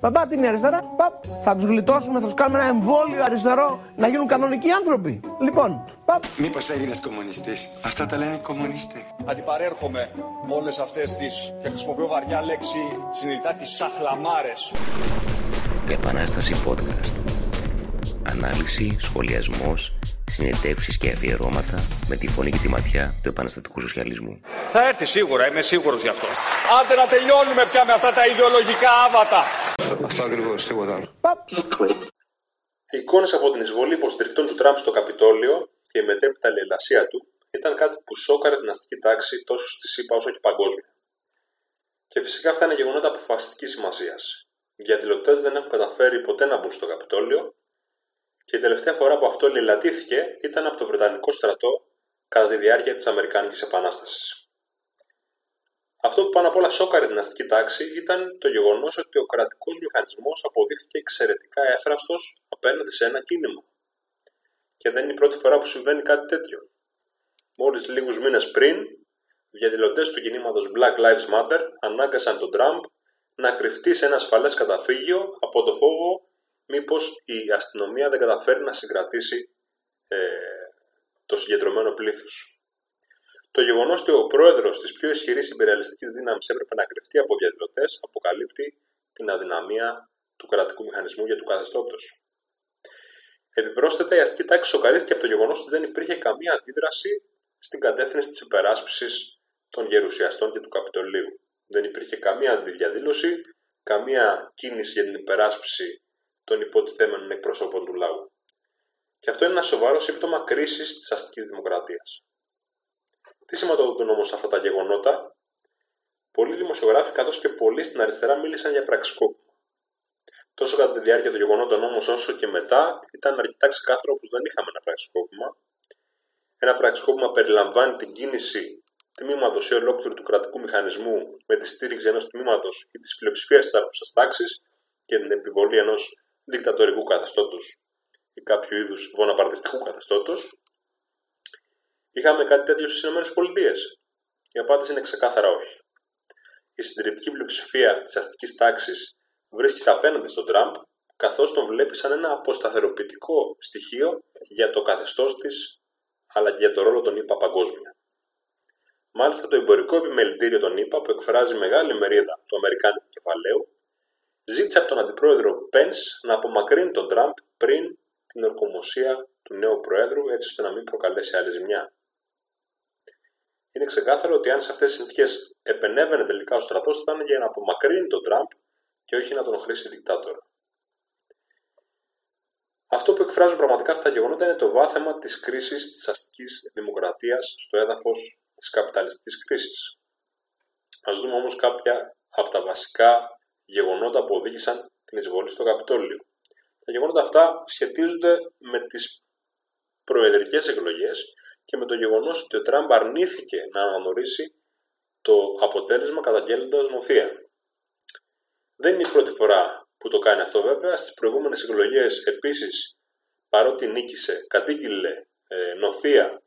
Μπαμπά την αριστερά, παπ, θα τους γλιτώσουμε, θα τους κάνουμε ένα εμβόλιο αριστερό να γίνουν κανονικοί άνθρωποι. Λοιπόν, παπ. Μήπως έγινες κομμουνιστής. Αυτά τα λένε οι κομμουνιστές. Αντιπαρέρχομαι όλες αυτές τις και χρησιμοποιώ βαριά λέξη συνειδητά τις σαχλαμάρες. Επανάσταση podcast. Ανάλυση, σχολιασμός, συνεντεύξεις και αφιερώματα με τη φωνή και τη ματιά του επαναστατικού σοσιαλισμού. Θα έρθει σίγουρα, είμαι σίγουρος γι' αυτό. Άντε να τελειώνουμε πια με αυτά τα ιδεολογικά άβατα. Αυτό ακριβώς, τίποτα άλλο. Οι εικόνες από την εισβολή υποστηρικτών του Τραμπ στο Καπιτόλιο και η μετέπειτα λαιλασία του ήταν κάτι που σόκαρε την αστική τάξη τόσο στη ΣΥΠΑ όσο και παγκόσμια. Και φυσικά αυτά είναι γεγονότα αποφασιστικής σημασίας. Οι διαδηλωτέ δεν έχουν καταφέρει ποτέ να μπουν στο Καπιτόλιο και η τελευταία φορά που αυτό λαιλατήθηκε ήταν από το Βρετανικό στρατό κατά τη διάρκεια της Αμερικάνικης Επανάστασης. Αυτό που πάνω απ' όλα σόκαρε την αστική τάξη ήταν το γεγονός ότι ο κρατικός μηχανισμός αποδείχθηκε εξαιρετικά έφραστο απέναντι σε ένα κίνημα. Και δεν είναι η πρώτη φορά που συμβαίνει κάτι τέτοιο. Μόλις λίγους μήνες πριν, οι διαδηλωτές του κινήματος Black Lives Matter ανάγκασαν τον Τραμπ να κρυφτεί σε ένα ασφαλές καταφύγιο από το φόβο μήπως η αστυνομία δεν καταφέρει να συγκρατήσει ε, το συγκεντρωμένο πλήθος. Το γεγονός ότι ο πρόεδρος της πιο ισχυρής υπεραλιστική δύναμης έπρεπε να κρυφτεί από διαδηλωτές αποκαλύπτει την αδυναμία του κρατικού μηχανισμού για του καθεστώτος. Επιπρόσθετα, η αστική τάξη σοκαρίστηκε από το γεγονός ότι δεν υπήρχε καμία αντίδραση στην κατεύθυνση της υπεράσπισης των γερουσιαστών και του Καπιτολίου. Δεν υπήρχε καμία αντιδιαδήλωση, καμία κίνηση για την υπεράσπιση των υποτιθέμενων εκπροσώπων του λαού. Και αυτό είναι ένα σοβαρό σύμπτωμα κρίσης της αστικής δημοκρατίας. Τι σηματοδοτούν όμως αυτά τα γεγονότα, πολλοί δημοσιογράφοι καθώς και πολλοί στην αριστερά μίλησαν για πραξικόπημα. Τόσο κατά τη διάρκεια των γεγονότων όμως όσο και μετά ήταν αρκετά ξεκάθαρο πως δεν είχαμε ένα πραξικόπημα. Ένα πραξικόπημα περιλαμβάνει την κίνηση τμήματος ή ολόκληρου του κρατικού μηχανισμού με τη στήριξη ενός τμήματος ή της πλειοψηφίας της άρχουσα τάξης και την επιβολή ενός δικτατορικού καθεστώτος ή κάποιου είδους βοναπαρτιστικού καθεστώτος. Είχαμε κάτι τέτοιο στις ΗΠΑ. Η απάντηση είναι ξεκάθαρα όχι. Η συντριπτική πλειοψηφία της αστικής τάξης βρίσκεται απέναντι στον Τραμπ, καθώς τον βλέπει σαν ένα αποσταθεροποιητικό στοιχείο για το καθεστώς της αλλά και για το ρόλο των ΗΠΑ παγκόσμια. Μάλιστα, το εμπορικό επιμελητήριο των ΗΠΑ, που εκφράζει μεγάλη μερίδα του Αμερικάνικου κεφαλαίου, ζήτησε από τον αντιπρόεδρο Πένς να απομακρύνει τον Τραμπ πριν την ορκομοσία του νέου Προέδρου, έτσι ώστε να μην προκαλέσει άλλη ζημιά. Είναι ξεκάθαρο ότι αν σε αυτές τις συνθήκες επενέβαινε τελικά ο στρατός, θα ήταν για να απομακρύνει τον Τραμπ και όχι να τον χρήσει δικτάτορα. Αυτό που εκφράζουν πραγματικά αυτά τα γεγονότα είναι το βάθεμα της κρίσης της αστικής δημοκρατίας στο έδαφος της καπιταλιστικής κρίσης. Α δούμε όμως κάποια από τα βασικά γεγονότα που οδήγησαν την εισβολή στο Καπιτόλιο. Τα γεγονότα αυτά σχετίζονται με τις προεδρικές εκλογές και με το γεγονός ότι ο Τραμπ αρνήθηκε να αναγνωρίσει το αποτέλεσμα καταγγέλλοντας νοθεία. Δεν είναι η πρώτη φορά που το κάνει αυτό βέβαια. Στις προηγούμενες εκλογές επίσης, παρότι νίκησε, κατήγγειλε ε, νοθεία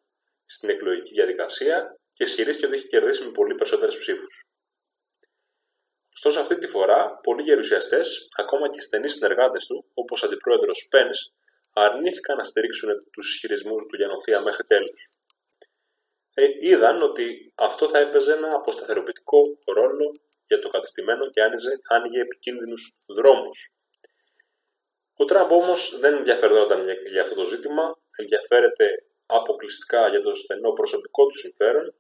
στην εκλογική διαδικασία και ισχυρίστηκε ότι έχει κερδίσει με πολύ περισσότερες ψήφους. Ωστόσο, αυτή τη φορά, πολλοί γερουσιαστές, ακόμα και στενοί συνεργάτες του, όπως ο αντιπρόεδρος Πεν, αρνήθηκαν να στηρίξουν τους ισχυρισμούς του για νοθεία μέχρι τέλους. Ε, είδαν ότι αυτό θα έπαιζε ένα αποσταθεροποιητικό ρόλο για το κατεστημένο και άνοιγε, άνοιγε επικίνδυνους δρόμους. Ο Τραμπ όμως δεν ενδιαφερόταν για, για αυτό το ζήτημα, ενδιαφέρεται αποκλειστικά για το στενό προσωπικό του συμφέρον,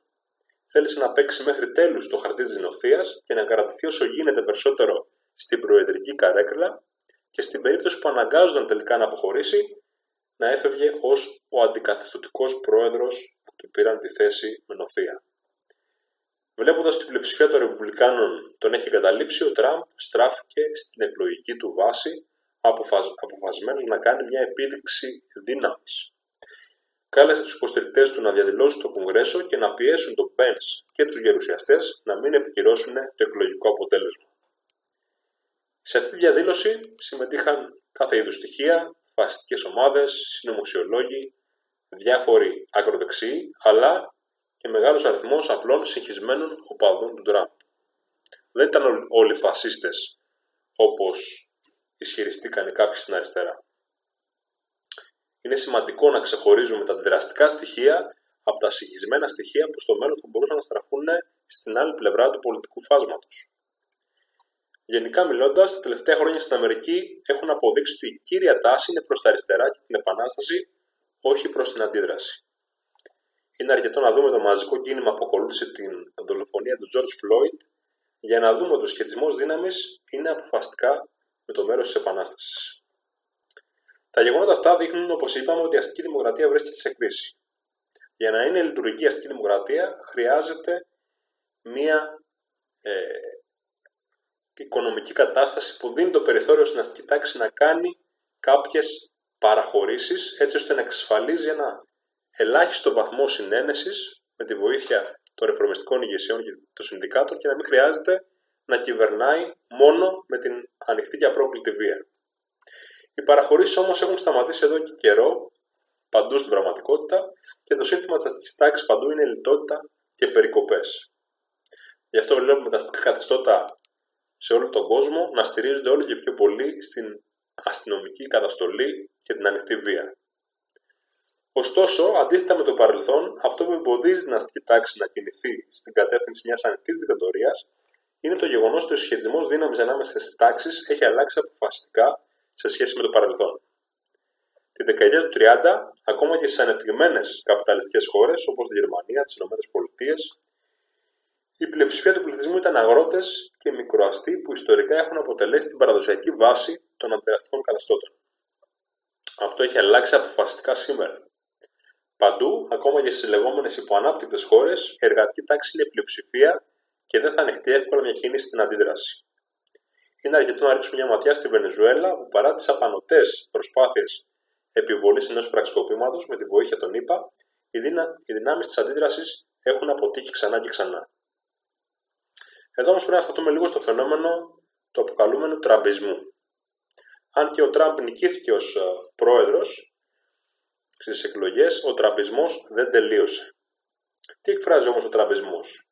θέλησε να παίξει μέχρι τέλους το χαρτί της νοθείας και να κρατηθεί όσο γίνεται περισσότερο στην προεδρική καρέκλα και στην περίπτωση που αναγκάζονταν τελικά να αποχωρήσει, να έφευγε ως ο αντικαθεστωτικός πρόεδρος που του πήραν τη θέση με νοθεία. Βλέποντας την πλειοψηφία των Ρεπουμπλικάνων τον έχει καταλήψει, ο Τραμπ στράφηκε στην εκλογική του βάση αποφασισμένος να κάνει μια επίδειξη δύναμης. Κάλεσε τους υποστηρικτές του να διαδηλώσουν το Κογκρέσο και να πιέσουν τον Πένς και τους γερουσιαστές να μην επικυρώσουν το εκλογικό αποτέλεσμα. Σε αυτή τη διαδήλωση συμμετείχαν κάθε είδους στοιχεία, φασιστικές ομάδες, συνωμοσιολόγοι, διάφοροι ακροδεξιοί, αλλά και μεγάλος αριθμός απλών συγχυσμένων οπαδών του Τραμπ. δεν ήταν όλοι φασίστες όπως ισχυριστήκαν οι κάποιοι στην αριστερά. Είναι σημαντικό να ξεχωρίζουμε τα αντιδραστικά στοιχεία από τα συγχυσμένα στοιχεία που στο μέλλον θα μπορούσαν να στραφούν στην άλλη πλευρά του πολιτικού φάσματος. Γενικά μιλώντας, τα τελευταία χρόνια στην Αμερική έχουν αποδείξει ότι η κύρια τάση είναι προς τα αριστερά και την επανάσταση, όχι προς την αντίδραση. Είναι αρκετό να δούμε το μαζικό κίνημα που ακολούθησε την δολοφονία του George Floyd για να δούμε ότι ο σχετισμός δύναμης είναι αποφασιστικά με το μέρος της επανάστασης. Τα γεγονότα αυτά δείχνουν, όπως είπαμε, ότι η αστική δημοκρατία βρίσκεται σε κρίση. Για να είναι λειτουργική αστική δημοκρατία χρειάζεται μία ε, οικονομική κατάσταση που δίνει το περιθώριο στην αστική τάξη να κάνει κάποιες παραχωρήσεις έτσι ώστε να εξασφαλίζει ένα ελάχιστο βαθμό συνένεσης με τη βοήθεια των ρεφορμιστικών ηγεσιών και των συνδικάτων και να μην χρειάζεται να κυβερνάει μόνο με την ανοιχτή και απρόκλητη βία. Οι παραχωρήσεις όμως έχουν σταματήσει εδώ και καιρό, παντού στην πραγματικότητα, και το σύνθημα της αστικής τάξης παντού είναι λιτότητα και περικοπές. Γι' αυτό βλέπουμε τα αστικά καθεστώτα σε όλο τον κόσμο να στηρίζονται όλο και πιο πολύ στην αστυνομική καταστολή και την ανοιχτή βία. Ωστόσο, αντίθετα με το παρελθόν, αυτό που εμποδίζει την αστική τάξη να κινηθεί στην κατεύθυνση μιας ανοιχτής δικτατορίας είναι το γεγονός ότι ο συσχετισμό δύναμης ανάμεσα στις τάξεις έχει αλλάξει αποφασιστικά σε σχέση με το παρελθόν. Τη δεκαετία του 30, ακόμα και στι ανεπτυγμένες καπιταλιστικές χώρες όπως τη Γερμανία, τις ΗΠΑ, η πλειοψηφία του πληθυσμού ήταν αγρότες και μικροαστοί που ιστορικά έχουν αποτελέσει την παραδοσιακή βάση των αντιδραστικών καθεστώτων. Αυτό έχει αλλάξει αποφασιστικά σήμερα. Παντού, ακόμα και στι λεγόμενες υποανάπτυκτες χώρες, η εργατική τάξη είναι πλειοψηφία και δεν θα ανεχτεί εύκολα μια κίνηση στην αντίδραση. Είναι αρκετό να ρίξουμε μια ματιά στη Βενεζουέλα, που παρά τις απανοτές προσπάθειες επιβολής ενός πραξικοπήματος με τη βοήθεια των ΗΠΑ, οι, δυνάμεις της αντίδρασης έχουν αποτύχει ξανά και ξανά. Εδώ όμως πρέπει να σταθούμε λίγο στο φαινόμενο του αποκαλούμενου τραμπισμού. Αν και ο Τραμπ νικήθηκε ως ε, πρόεδρος στις εκλογές, ο τραμπισμός δεν τελείωσε. Τι εκφράζει όμως ο τραμπισμός;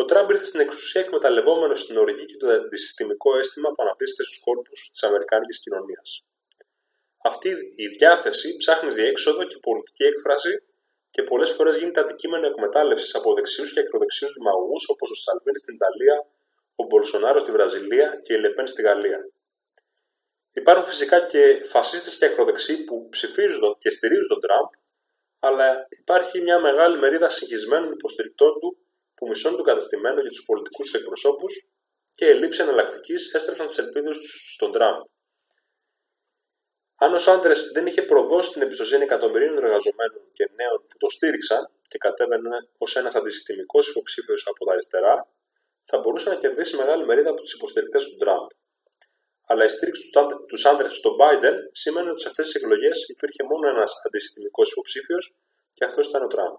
Ο Τραμπ ήρθε στην εξουσία εκμεταλλευόμενος στην ορική και το αντισυστημικό αίσθημα που αναπτύσσεται στους κόλπους της Αμερικάνικης κοινωνίας. Αυτή η διάθεση ψάχνει διέξοδο και πολιτική έκφραση και πολλές φορές γίνεται αντικείμενο εκμετάλλευσης από δεξιούς και ακροδεξιούς δημαγωγού όπως ο Σαλβίνη στην Ιταλία, ο Μπολσονάρο στη Βραζιλία και η Λεπέν στη Γαλλία. Υπάρχουν φυσικά και φασίστες και ακροδεξιοί που ψηφίζουν και στηρίζουν τον Τραμπ, αλλά υπάρχει μια μεγάλη μερίδα συγχυσμένων υποστηρικτών του που μισώνουν τον καταστημένο για τους πολιτικούς του εκπροσώπους και η λήψη εναλλακτικής έστρεψαν τις ελπίδες τους στον Τραμπ. Αν ο Σάντρε δεν είχε προδώσει την εμπιστοσύνη εκατομμυρίων εργαζομένων και νέων που το στήριξαν και κατέβαινε ως ένας αντισυστημικός υποψήφιος από τα αριστερά, θα μπορούσε να κερδίσει μεγάλη μερίδα από τους υποστηρικτές του Τραμπ. Αλλά η στήριξη του Σάντρε στον Biden σημαίνει ότι σε αυτές τις εκλογές υπήρχε μόνο ένας αντισυστημικός υποψήφιος και αυτός ήταν ο Τραμπ.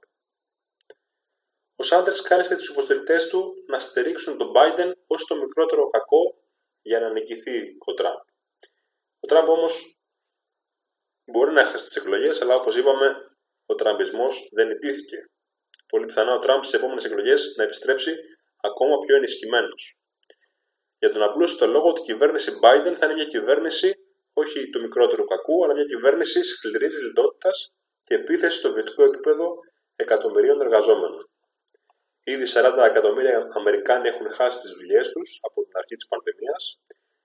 Ο Σάντρε κάλεσε τους υποστηρικτές του να στηρίξουν τον Biden ως το μικρότερο κακό για να νικηθεί ο Τραμπ. Ο Τραμπ όμως Μπορεί να έχασε τις εκλογές, αλλά όπως είπαμε, ο τραμπισμός δεν ιτήθηκε. Πολύ πιθανά ο Τραμπ στις επόμενες εκλογές να επιστρέψει ακόμα πιο ενισχυμένος. Για τον απλούστο το λόγο ότι η κυβέρνηση Biden θα είναι μια κυβέρνηση όχι του μικρότερου κακού, αλλά μια κυβέρνηση σκληρής λιτότητας και επίθεσης στο βιωτικό επίπεδο εκατομμυρίων εργαζόμενων. Ήδη 40 εκατομμύρια Αμερικάνοι έχουν χάσει τις δουλειές τους από την αρχή της πανδημίας.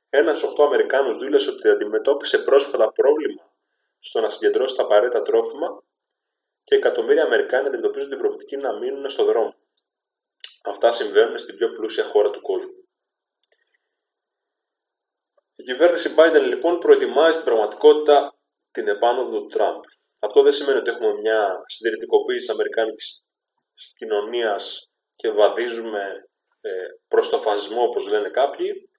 Ένας 8 Αμερικάνους δήλωσε ότι αντιμετώπισε πρόσφατα πρόβλημα στο να συγκεντρώσει τα απαραίτητα τρόφιμα και εκατομμύρια Αμερικάνοι αντιμετωπίζουν την προοπτική να μείνουν στο δρόμο. Αυτά συμβαίνουν στην πιο πλούσια χώρα του κόσμου. Η κυβέρνηση Biden λοιπόν προετοιμάζει στην πραγματικότητα την επάνωδο του Τραμπ. Αυτό δεν σημαίνει ότι έχουμε μια συντηρητικοποίηση αμερικάνικης κοινωνίας και βαδίζουμε ε, προς το φασισμό όπως λένε κάποιοι.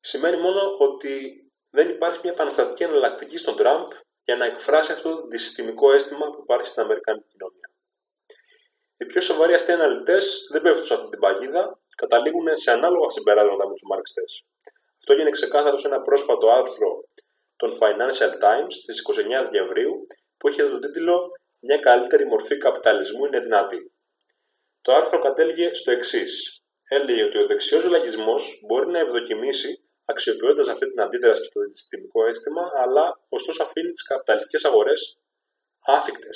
Σημαίνει μόνο ότι δεν υπάρχει μια επαναστατική εναλλακτική στον Τραμπ για να εκφράσει αυτό το δυσυστημικό αίσθημα που υπάρχει στην Αμερικάνικη κοινωνία. Οι πιο σοβαροί αστείοι αναλυτέ δεν πέφτουν σε αυτή την παγίδα, καταλήγουν σε ανάλογα συμπεράσματα με τους μαρξιστές. Αυτό γίνεται ξεκάθαρο σε ένα πρόσφατο άρθρο των Financial Times στις 29 Δεκεμβρίου που είχε τον τίτλο Μια καλύτερη μορφή καπιταλισμού είναι δυνατή. Το άρθρο κατέληγε στο εξής. έλεγε ότι ο δεξιός λαϊκισμός μπορεί να ευδοκιμήσει αξιοποιώντας αυτή την αντίδραση και το συστημικό αίσθημα, αλλά ωστόσο αφήνει τις καπιταλιστικές αγορές άφικτε.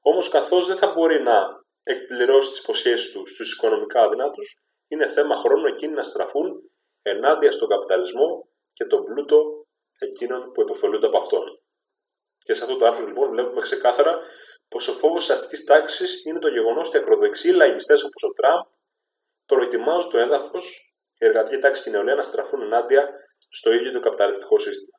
Όμως, καθώς δεν θα μπορεί να εκπληρώσει τις υποσχέσεις τους στους οικονομικά αδυνάτους, είναι θέμα χρόνου εκείνοι να στραφούν ενάντια στον καπιταλισμό και τον πλούτο εκείνων που υποφελούνται από αυτόν. Και σε αυτό το άρθρο λοιπόν βλέπουμε ξεκάθαρα πως ο φόβος της αστικής τάξης είναι το γεγονός ότι οι ακροδεξιοί λαϊκιστές όπως ο Τραμπ προετοιμάζουν το έδαφος η εργατική τάξη και η νεολαία να στραφούν ενάντια στο ίδιο το καπιταλιστικό σύστημα.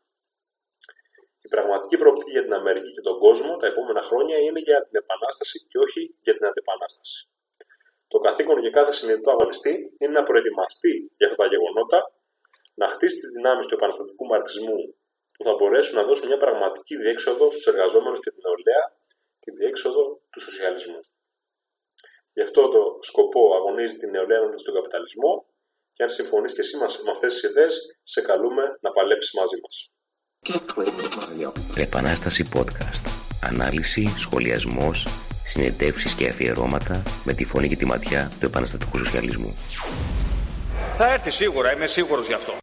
Η πραγματική προοπτική για την Αμερική και τον κόσμο τα επόμενα χρόνια είναι για την επανάσταση και όχι για την αντεπανάσταση. Το καθήκον για κάθε συνειδητό αγωνιστή είναι να προετοιμαστεί για αυτά τα γεγονότα, να χτίσει τις δυνάμεις του επαναστατικού μαρξισμού που θα μπορέσουν να δώσουν μια πραγματική διέξοδο στους εργαζόμενους και την νεολαία, τη διέξοδο του σοσιαλισμού. Γι' αυτό το σκοπό αγωνίζει την νεολαία ενάντια στον καπιταλισμό και αν συμφωνείς και εσύ με αυτές τις ιδέες, σε καλούμε να παλέψεις μαζί μας. Επανάσταση podcast. Ανάλυση, σχολιασμός, συνεντεύξεις και αφιερώματα με τη φωνή και τη ματιά του επαναστατικού σοσιαλισμού. Θα έρθει σίγουρα, είμαι σίγουρος γι' αυτό.